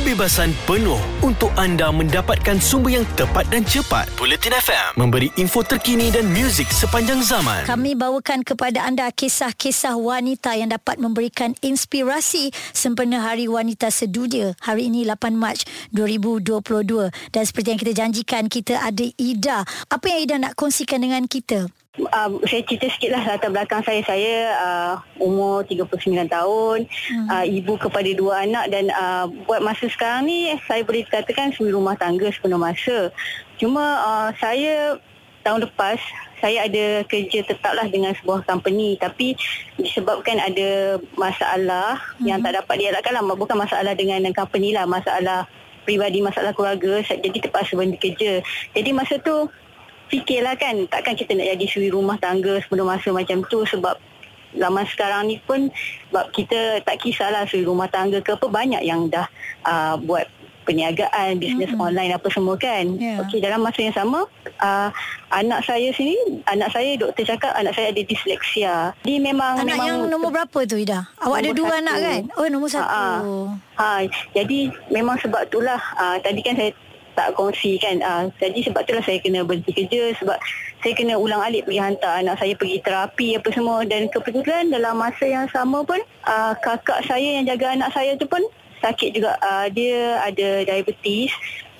kebebasan penuh untuk anda mendapatkan sumber yang tepat dan cepat. Bulletin FM memberi info terkini dan muzik sepanjang zaman. Kami bawakan kepada anda kisah-kisah wanita yang dapat memberikan inspirasi sempena Hari Wanita Sedunia hari ini 8 Mac 2022. Dan seperti yang kita janjikan, kita ada Ida. Apa yang Ida nak kongsikan dengan kita? Uh, saya cerita sikit lah latar belakang saya. Saya uh, umur 39 tahun, hmm. uh, ibu kepada dua anak dan uh, buat masa sekarang ni saya boleh katakan suri rumah tangga sepenuh masa. Cuma uh, saya tahun lepas saya ada kerja tetap lah dengan sebuah company tapi disebabkan ada masalah hmm. yang tak dapat dielakkan lah. Bukan masalah dengan company lah, masalah pribadi, masalah keluarga. Jadi terpaksa berhenti kerja. Jadi masa tu fikirlah kan takkan kita nak jadi suri rumah tangga sebelum masa macam tu sebab zaman sekarang ni pun sebab kita tak kisahlah suri rumah tangga ke apa banyak yang dah uh, buat perniagaan, bisnes mm-hmm. online apa semua kan. Yeah. Okey dalam masa yang sama uh, anak saya sini, anak saya doktor cakap anak saya ada disleksia. Dia memang anak memang yang nombor berapa tu Ida? Awak ada dua satu. anak kan? Oh nombor satu. Ha, ha. ha jadi memang sebab itulah uh, tadi kan saya tak kongsi kan. Uh, jadi sebab itulah saya kena berhenti kerja sebab saya kena ulang alik pergi hantar anak saya pergi terapi apa semua. Dan kebetulan dalam masa yang sama pun uh, kakak saya yang jaga anak saya tu pun sakit juga. Uh, dia ada diabetes.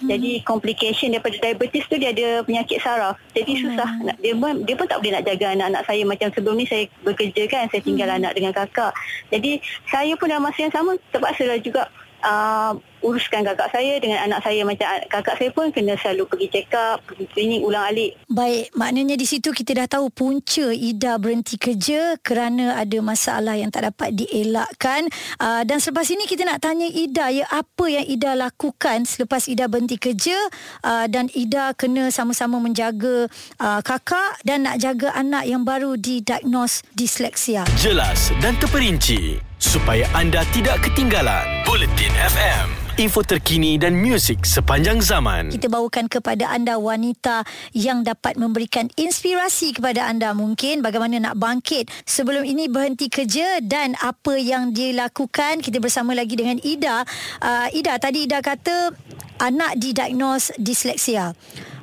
Hmm. jadi complication daripada diabetes tu dia ada penyakit saraf. Jadi hmm. susah nak, dia pun dia pun tak boleh nak jaga anak-anak saya. Macam sebelum ni saya bekerja kan saya tinggal hmm. anak dengan kakak. Jadi saya pun dalam masa yang sama terpaksa lah juga uh, uruskan kakak saya dengan anak saya macam kakak saya pun kena selalu pergi check up, pergi klinik ulang alik. Baik, maknanya di situ kita dah tahu punca Ida berhenti kerja kerana ada masalah yang tak dapat dielakkan. Uh, dan selepas ini kita nak tanya Ida ya apa yang Ida lakukan selepas Ida berhenti kerja uh, dan Ida kena sama-sama menjaga uh, kakak dan nak jaga anak yang baru didiagnos disleksia. Jelas dan terperinci supaya anda tidak ketinggalan Bulletin FM info terkini dan muzik sepanjang zaman. Kita bawakan kepada anda wanita yang dapat memberikan inspirasi kepada anda mungkin bagaimana nak bangkit sebelum ini berhenti kerja dan apa yang dia lakukan. Kita bersama lagi dengan Ida. Uh, Ida, tadi Ida kata anak didiagnos disleksia.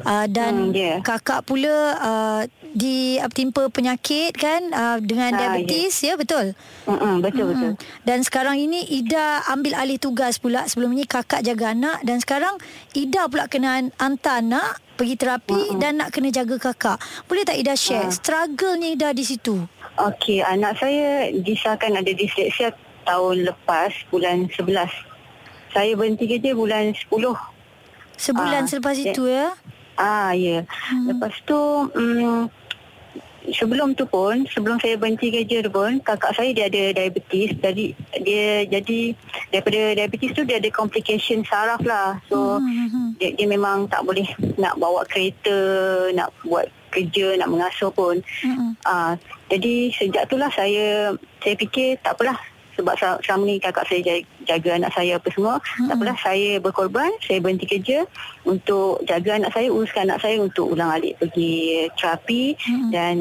Uh, dan hmm, yeah. kakak pula uh, ditimpa penyakit kan uh, dengan uh, diabetes yeah. ya betul. Mm-mm, betul mm-hmm. betul. Dan sekarang ini Ida ambil alih tugas pula sebelum ni kakak jaga anak dan sekarang Ida pula kena hantar anak pergi terapi mm-hmm. dan nak kena jaga kakak. Boleh tak Ida share uh. struggle ni Ida di situ? Okey, anak saya disahkan ada disleksia tahun lepas bulan 11. Saya berhenti kerja bulan 10. Sebulan uh, selepas itu ya? Ah ya. Hmm. Lepas tu um, sebelum tu pun sebelum saya berhenti kerja tu pun kakak saya dia ada diabetes jadi dia jadi daripada diabetes tu dia ada complication saraf lah. So hmm. hmm, hmm. dia, dia memang tak boleh nak bawa kereta, nak buat kerja, nak mengasuh pun. Hmm. Ah jadi sejak itulah saya saya fikir tak apalah sebab selama ni kakak saya jaga, anak saya apa semua hmm. tak apalah saya berkorban saya berhenti kerja untuk jaga anak saya uruskan anak saya untuk ulang alik pergi terapi hmm. dan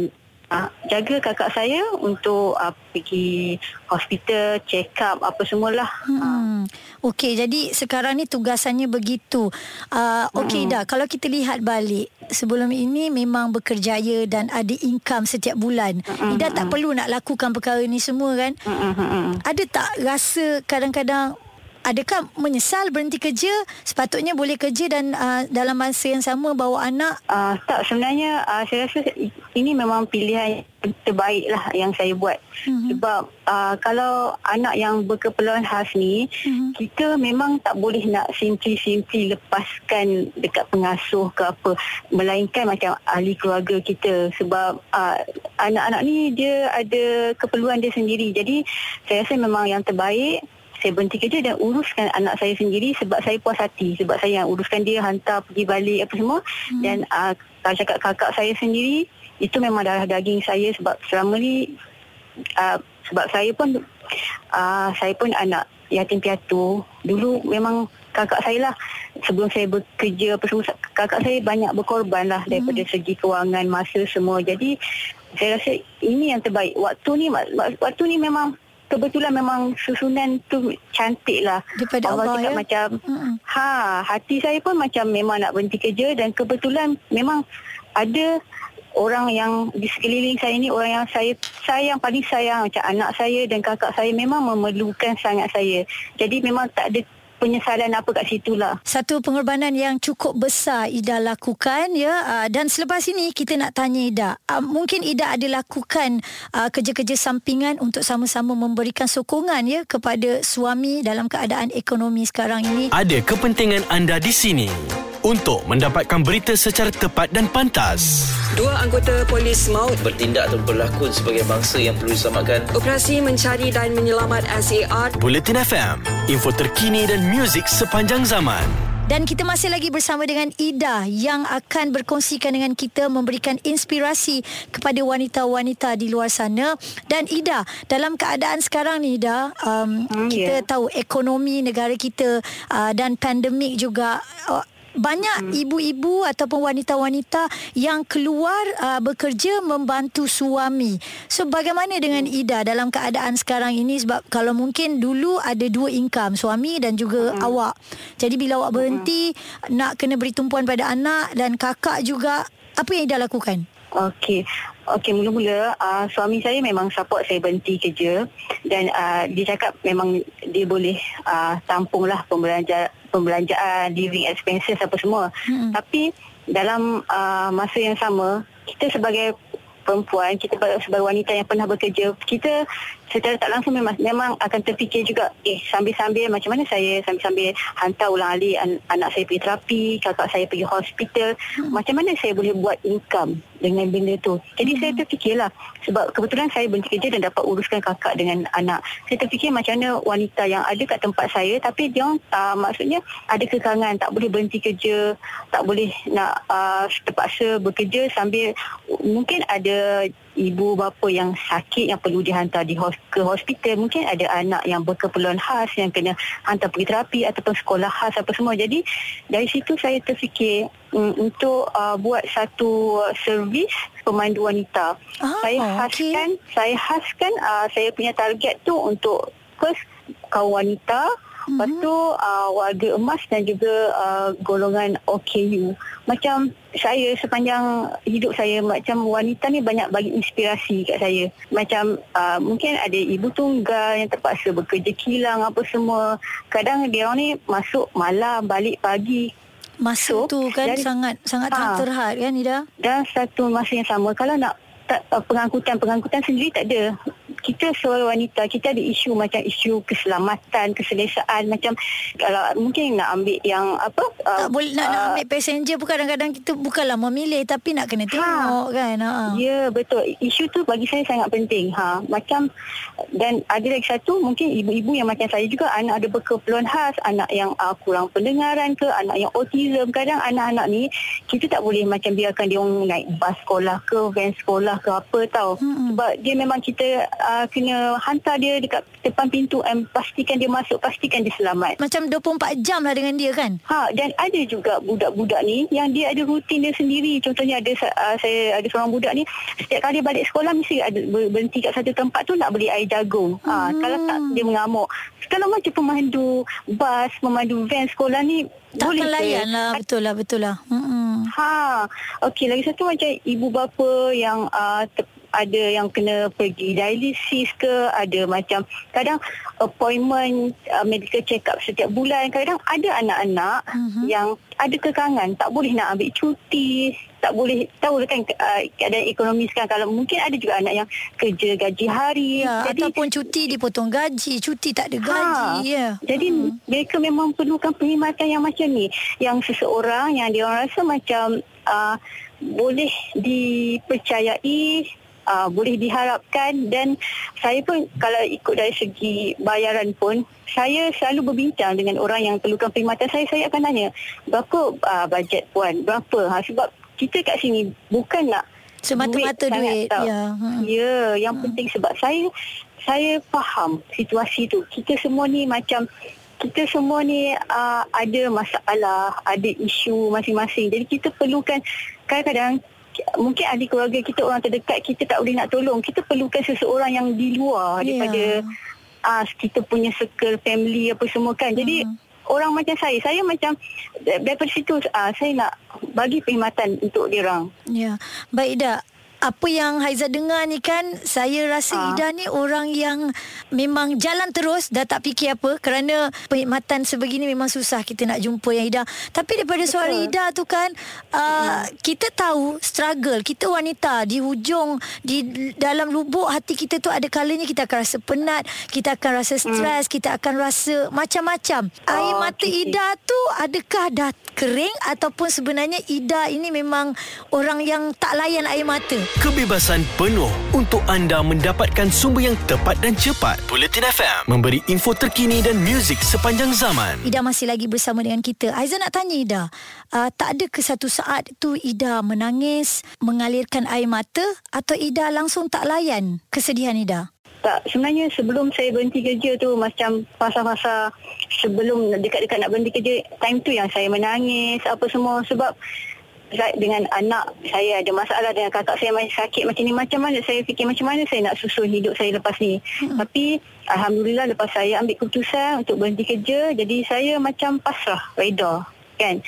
uh, jaga kakak saya untuk uh, pergi hospital check up apa semualah hmm. uh. okey jadi sekarang ni tugasannya begitu uh, okey hmm. dah kalau kita lihat balik sebelum ini memang bekerjaya dan ada income setiap bulan hmm. Ida tak perlu nak lakukan perkara ni semua kan hmm. ada tak rasa kadang-kadang adakah menyesal berhenti kerja? Sepatutnya boleh kerja dan uh, dalam masa yang sama bawa anak? Uh, tak sebenarnya uh, saya rasa ini memang pilihan terbaik lah yang saya buat. Mm-hmm. sebab uh, kalau anak yang berkeperluan khas ni mm-hmm. kita memang tak boleh nak simply-simply lepaskan dekat pengasuh ke apa. Melainkan macam ahli keluarga kita. Sebab uh, anak-anak ni dia ada keperluan dia sendiri. Jadi saya rasa memang yang terbaik saya berhenti kerja dan uruskan anak saya sendiri sebab saya puas hati. Sebab saya yang uruskan dia hantar pergi balik apa semua. Hmm. dan uh, kalau cakap kakak saya sendiri itu memang darah daging saya sebab selama ni uh, sebab saya pun uh, saya pun anak yatim piatu. Dulu memang kakak saya lah sebelum saya bekerja apa semua kakak saya banyak berkorban lah daripada hmm. segi kewangan masa semua. Jadi saya rasa ini yang terbaik. Waktu ni waktu ni memang kebetulan memang susunan tu cantik lah. Daripada Allah, cakap ya? macam, Mm-mm. ha, hati saya pun macam memang nak berhenti kerja dan kebetulan memang ada orang yang di sekeliling saya ni orang yang saya saya yang paling sayang macam anak saya dan kakak saya memang memerlukan sangat saya. Jadi memang tak ada penyesalan apa kat situ lah. Satu pengorbanan yang cukup besar Ida lakukan ya uh, dan selepas ini kita nak tanya Ida uh, mungkin Ida ada lakukan uh, kerja-kerja sampingan untuk sama-sama memberikan sokongan ya kepada suami dalam keadaan ekonomi sekarang ini Ada kepentingan anda di sini untuk mendapatkan berita secara tepat dan pantas. Dua anggota polis maut bertindak atau berlakon sebagai bangsa yang perlu diselamatkan. operasi mencari dan menyelamat SAR Bulletin FM, info terkini dan muzik sepanjang zaman. Dan kita masih lagi bersama dengan Ida yang akan berkongsikan dengan kita memberikan inspirasi kepada wanita-wanita di luar sana. Dan Ida, dalam keadaan sekarang ni Ida, um, Hmm, kita ya. tahu ekonomi negara kita uh, dan pandemik juga uh, banyak hmm. ibu-ibu ataupun wanita-wanita yang keluar uh, bekerja membantu suami. So bagaimana dengan Ida dalam keadaan sekarang ini sebab kalau mungkin dulu ada dua income suami dan juga hmm. awak. Jadi bila awak berhenti hmm. nak kena beri tumpuan pada anak dan kakak juga apa yang Ida lakukan? Okey. Okey, mula-mula uh, suami saya memang support saya berhenti kerja dan uh, dia cakap memang dia boleh uh, tampunglah pembelanja pembelanjaan, living expenses apa semua. Hmm. Tapi dalam uh, masa yang sama, kita sebagai perempuan, kita sebagai wanita yang pernah bekerja, kita secara tak langsung memang memang akan terfikir juga eh sambil-sambil macam mana saya sambil-sambil hantar ulang alik an- anak saya pergi terapi, kakak saya pergi hospital, hmm. macam mana saya boleh buat income dengan benda tu. Jadi hmm. saya terfikirlah sebab kebetulan saya berhenti kerja dan dapat uruskan kakak dengan anak. Saya terfikir macam mana wanita yang ada kat tempat saya tapi dia orang uh, maksudnya ada kekangan tak boleh berhenti kerja, tak boleh nak uh, terpaksa bekerja sambil mungkin ada ibu bapa yang sakit yang perlu dihantar di hos- ke hospital mungkin ada anak yang berkeperluan khas yang kena hantar pergi terapi ataupun sekolah khas apa semua. Jadi dari situ saya terfikir um, untuk uh, buat satu uh, servis pemandu wanita Ah, saya khaskan saya khaskan uh, saya punya target tu untuk first kaum wanita Mhm. Lepas tu uh, warga emas dan juga uh, golongan OKU. Macam saya sepanjang hidup saya macam wanita ni banyak bagi inspirasi kat saya. Macam uh, mungkin ada ibu tunggal yang terpaksa bekerja kilang apa semua. Kadang dia orang ni masuk malam balik pagi Masa So, tu kan dari- sangat sangat Ha. terhad kan Ida? dan satu masa yang sama kalau nak tak, uh, pengangkutan-pengangkutan sendiri tak ada. Kita sebagai wanita, kita ada isu macam isu keselamatan, keselesaan macam kalau mungkin nak ambil yang apa? tak boleh nak, nak ambil passenger pun kadang-kadang kita bukanlah memilih tapi nak kena tengok kan. Ha. Ya betul Isu tu bagi saya sangat penting ha Macam Dan ada lagi satu Mungkin ibu-ibu yang macam saya juga Anak ada berkeperluan khas Anak yang uh, kurang pendengaran ke Anak yang autism Kadang anak-anak ni Kita tak boleh macam biarkan dia orang naik bas sekolah ke Van sekolah ke apa tau Mm-mm. Sebab dia memang kita uh, Kena hantar dia dekat depan pintu And pastikan dia masuk Pastikan dia selamat Macam 24 jam lah dengan dia kan. Ha dan ada juga budak-budak ni yang dia ada rutin dia sendiri. Contohnya ada uh, saya ada seorang budak ni setiap kali balik sekolah mesti ada ber- berhenti kat satu tempat tu nak beli air jagung. Ha Hmm. kalau tak dia mengamuk. Kalau macam pemandu bas, pemandu van sekolah ni Tak boleh layan lah Betul lah Betul lah Mm-mm. Ha, okey lagi satu macam ibu bapa yang uh, ter- ada yang kena pergi dialisis ke, ada macam kadang appointment uh, medical check up setiap bulan. Kadang ada anak-anak uh-huh. yang ada kekangan, tak boleh nak ambil cuti, tak boleh tahu kan uh, keadaan ekonomi sekarang kalau mungkin ada juga anak yang kerja gaji hari. Ya, ataupun cuti dipotong gaji, cuti tak ada gaji. Ya. Jadi hmm. mereka memang perlukan perkhidmatan yang macam ni. Yang seseorang yang dia orang rasa macam uh, boleh dipercayai, uh, boleh diharapkan dan saya pun kalau ikut dari segi bayaran pun saya selalu berbincang dengan orang yang perlukan perkhidmatan saya saya akan tanya berapa uh, bajet puan berapa ha, sebab kita kat sini bukan nak Semata-mata duit, tau. ya. Hmm. Ya, yang penting sebab saya saya faham situasi tu. Kita semua ni macam kita semua ni uh, ada masalah, ada isu masing-masing. Jadi kita perlukan kadang-kadang mungkin ahli keluarga kita orang terdekat kita tak boleh nak tolong. Kita perlukan seseorang yang di luar Ya. daripada uh, kita punya circle family apa semua kan. Jadi hmm. orang macam saya, saya macam daripada situ uh, saya nak bagi perkhidmatan untuk dia orang. Ya. Baik Ida, apa yang Haiza dengar ni kan saya rasa ha. Ida ni orang yang memang jalan terus dah tak fikir apa kerana perkhidmatan sebegini memang susah kita nak jumpa yang Ida tapi daripada Betul. suara Ida tu kan uh, hmm. kita tahu struggle kita wanita di hujung di dalam lubuk hati kita tu ada kalanya kita akan rasa penat kita akan rasa hmm. stres hmm. kita akan rasa macam-macam oh, air mata okay. Ida tu adakah dah kering ataupun sebenarnya Ida ini memang orang yang tak layan air mata Kebebasan penuh untuk anda mendapatkan sumber yang tepat dan cepat. Bulletin FM memberi info terkini dan muzik sepanjang zaman. Ida masih lagi bersama dengan kita. Aizan nak tanya Ida, uh, tak ada ke satu saat tu Ida menangis, mengalirkan air mata atau Ida langsung tak layan kesedihan Ida? Tak, sebenarnya sebelum saya berhenti kerja tu macam fasa-fasa sebelum dekat-dekat nak berhenti kerja, time tu yang saya menangis apa semua sebab dengan anak saya ada masalah dengan kakak saya masih sakit macam ni macam mana saya fikir macam mana saya nak susun hidup saya lepas ni hmm. tapi alhamdulillah lepas saya ambil keputusan untuk berhenti kerja jadi saya macam pasrah reda kan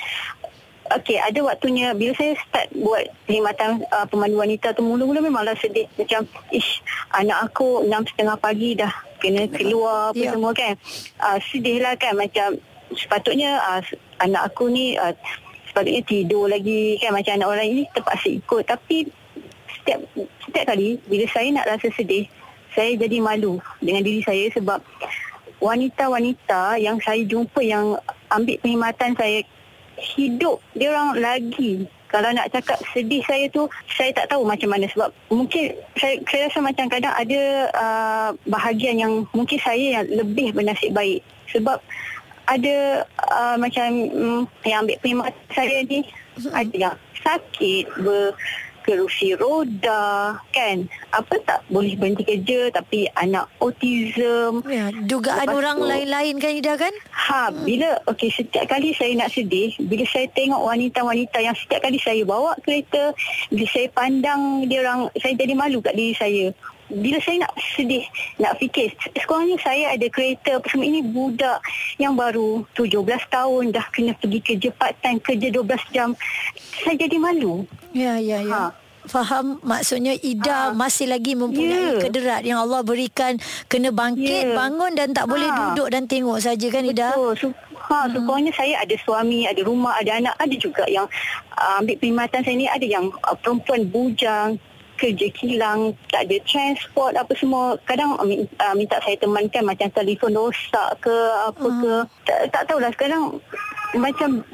Okey, ada waktunya bila saya start buat perkhidmatan uh, pemandu wanita tu mula-mula memanglah sedih macam ish anak aku enam setengah pagi dah kena keluar apa yeah. semua kan. Uh, sedih lah kan macam sepatutnya uh, anak aku ni uh, sepatutnya tidur lagi kan? Macam anak orang ini terpaksa ikut. Tapi setiap setiap kali bila saya nak rasa sedih saya jadi malu dengan diri saya sebab wanita-wanita yang saya jumpa yang ambil perkhidmatan saya hidup dia orang lagi. Kalau nak cakap sedih saya tu saya tak tahu macam mana. Sebab mungkin saya saya rasa macam kadang ada uh, bahagian yang mungkin saya yang lebih bernasib baik. Sebab ada uh, macam um, yang ambil perkhidmatan saya ni hmm. ada yang sakit ber kerusi roda kan apa tak boleh berhenti kerja tapi anak autism ya dugaan Lepas orang tu, lain-lain kan Ida kan ha hmm. bila okey setiap kali saya nak sedih bila saya tengok wanita-wanita yang setiap kali saya bawa kereta bila saya pandang dia orang saya jadi malu kat diri saya bila saya nak sedih nak fikir sekurangnya saya ada kereta apa semua ini budak yang baru 17 tahun dah kena pergi kerja part time kerja 12 jam saya jadi malu ya ya ya ha. Faham maksudnya Ida ha. masih lagi mempunyai yeah. kederat yang Allah berikan kena bangkit yeah. bangun dan tak ha. boleh duduk dan tengok saja kan Ida. Betul. Ha, hmm. sekurangnya saya ada suami, ada rumah, ada anak, ada juga yang uh, ambil perkhidmatan saya ni ada yang uh, perempuan bujang, kerja kilang, tak ada transport apa semua. Kadang uh, minta saya temankan macam telefon rosak ke apa hmm. ke. Tak, tak tahulah sekarang macam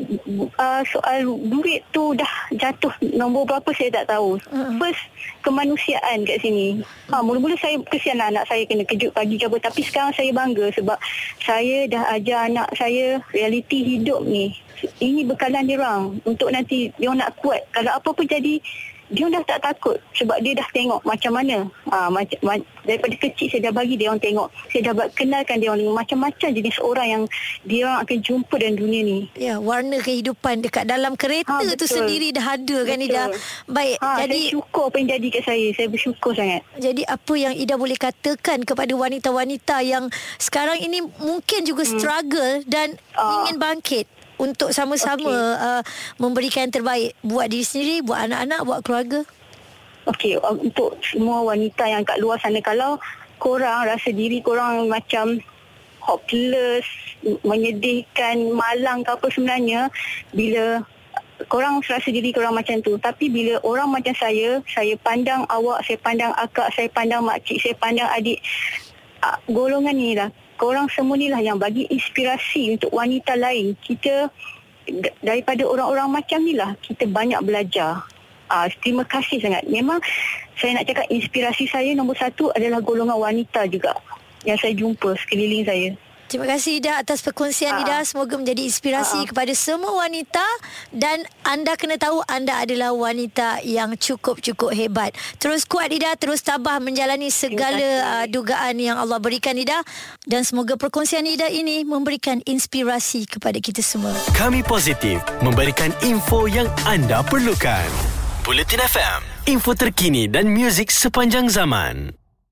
uh, soal duit tu dah jatuh nombor berapa saya tak tahu. Hmm. First kemanusiaan kat sini. Ha mula-mula saya kesian lah anak saya kena kejut pagi ke apa tapi sekarang saya bangga sebab saya dah ajar anak saya realiti hidup ni. Ini bekalan dia orang untuk nanti dia nak kuat. Kalau apa pun jadi dia dah tak takut sebab dia dah tengok macam mana uh, macam ma- daripada kecil saya dah bagi dia orang tengok. Saya dah buat kenalkan dia orang macam-macam jenis orang yang dia orang akan jumpa dalam dunia ni. Ya warna kehidupan dekat dalam kereta ha, tu sendiri dah ada kan Ida? Baik ha, jadi saya syukur apa yang jadi kat saya. Saya bersyukur sangat. Jadi apa yang Ida boleh katakan kepada wanita-wanita yang sekarang ini mungkin juga hmm. struggle dan uh, ingin bangkit untuk sama-sama okay. uh, memberikan yang terbaik buat diri sendiri, buat anak-anak, buat keluarga? Okey, uh, untuk semua wanita yang kat luar sana kalau korang rasa diri korang macam hopeless, menyedihkan, malang ke apa sebenarnya bila korang rasa diri korang macam tu tapi bila orang macam saya saya pandang awak saya pandang akak saya pandang makcik saya pandang adik uh, golongan ni lah korang semua ni lah yang bagi inspirasi untuk wanita lain. Kita daripada orang-orang macam ni lah kita banyak belajar. Uh, terima kasih sangat. Memang saya nak cakap inspirasi saya nombor satu adalah golongan wanita juga yang saya jumpa sekeliling saya. Terima kasih Ida atas perkongsian uh Ida. Semoga menjadi inspirasi uh kepada semua wanita dan anda kena tahu anda adalah wanita yang cukup-cukup hebat. Terus kuat Ida, terus tabah menjalani segala uh, dugaan yang Allah berikan Ida dan semoga perkongsian Ida ini memberikan inspirasi kepada kita semua. Kami positif memberikan info yang anda perlukan. Bulletin FM, info terkini dan muzik sepanjang zaman.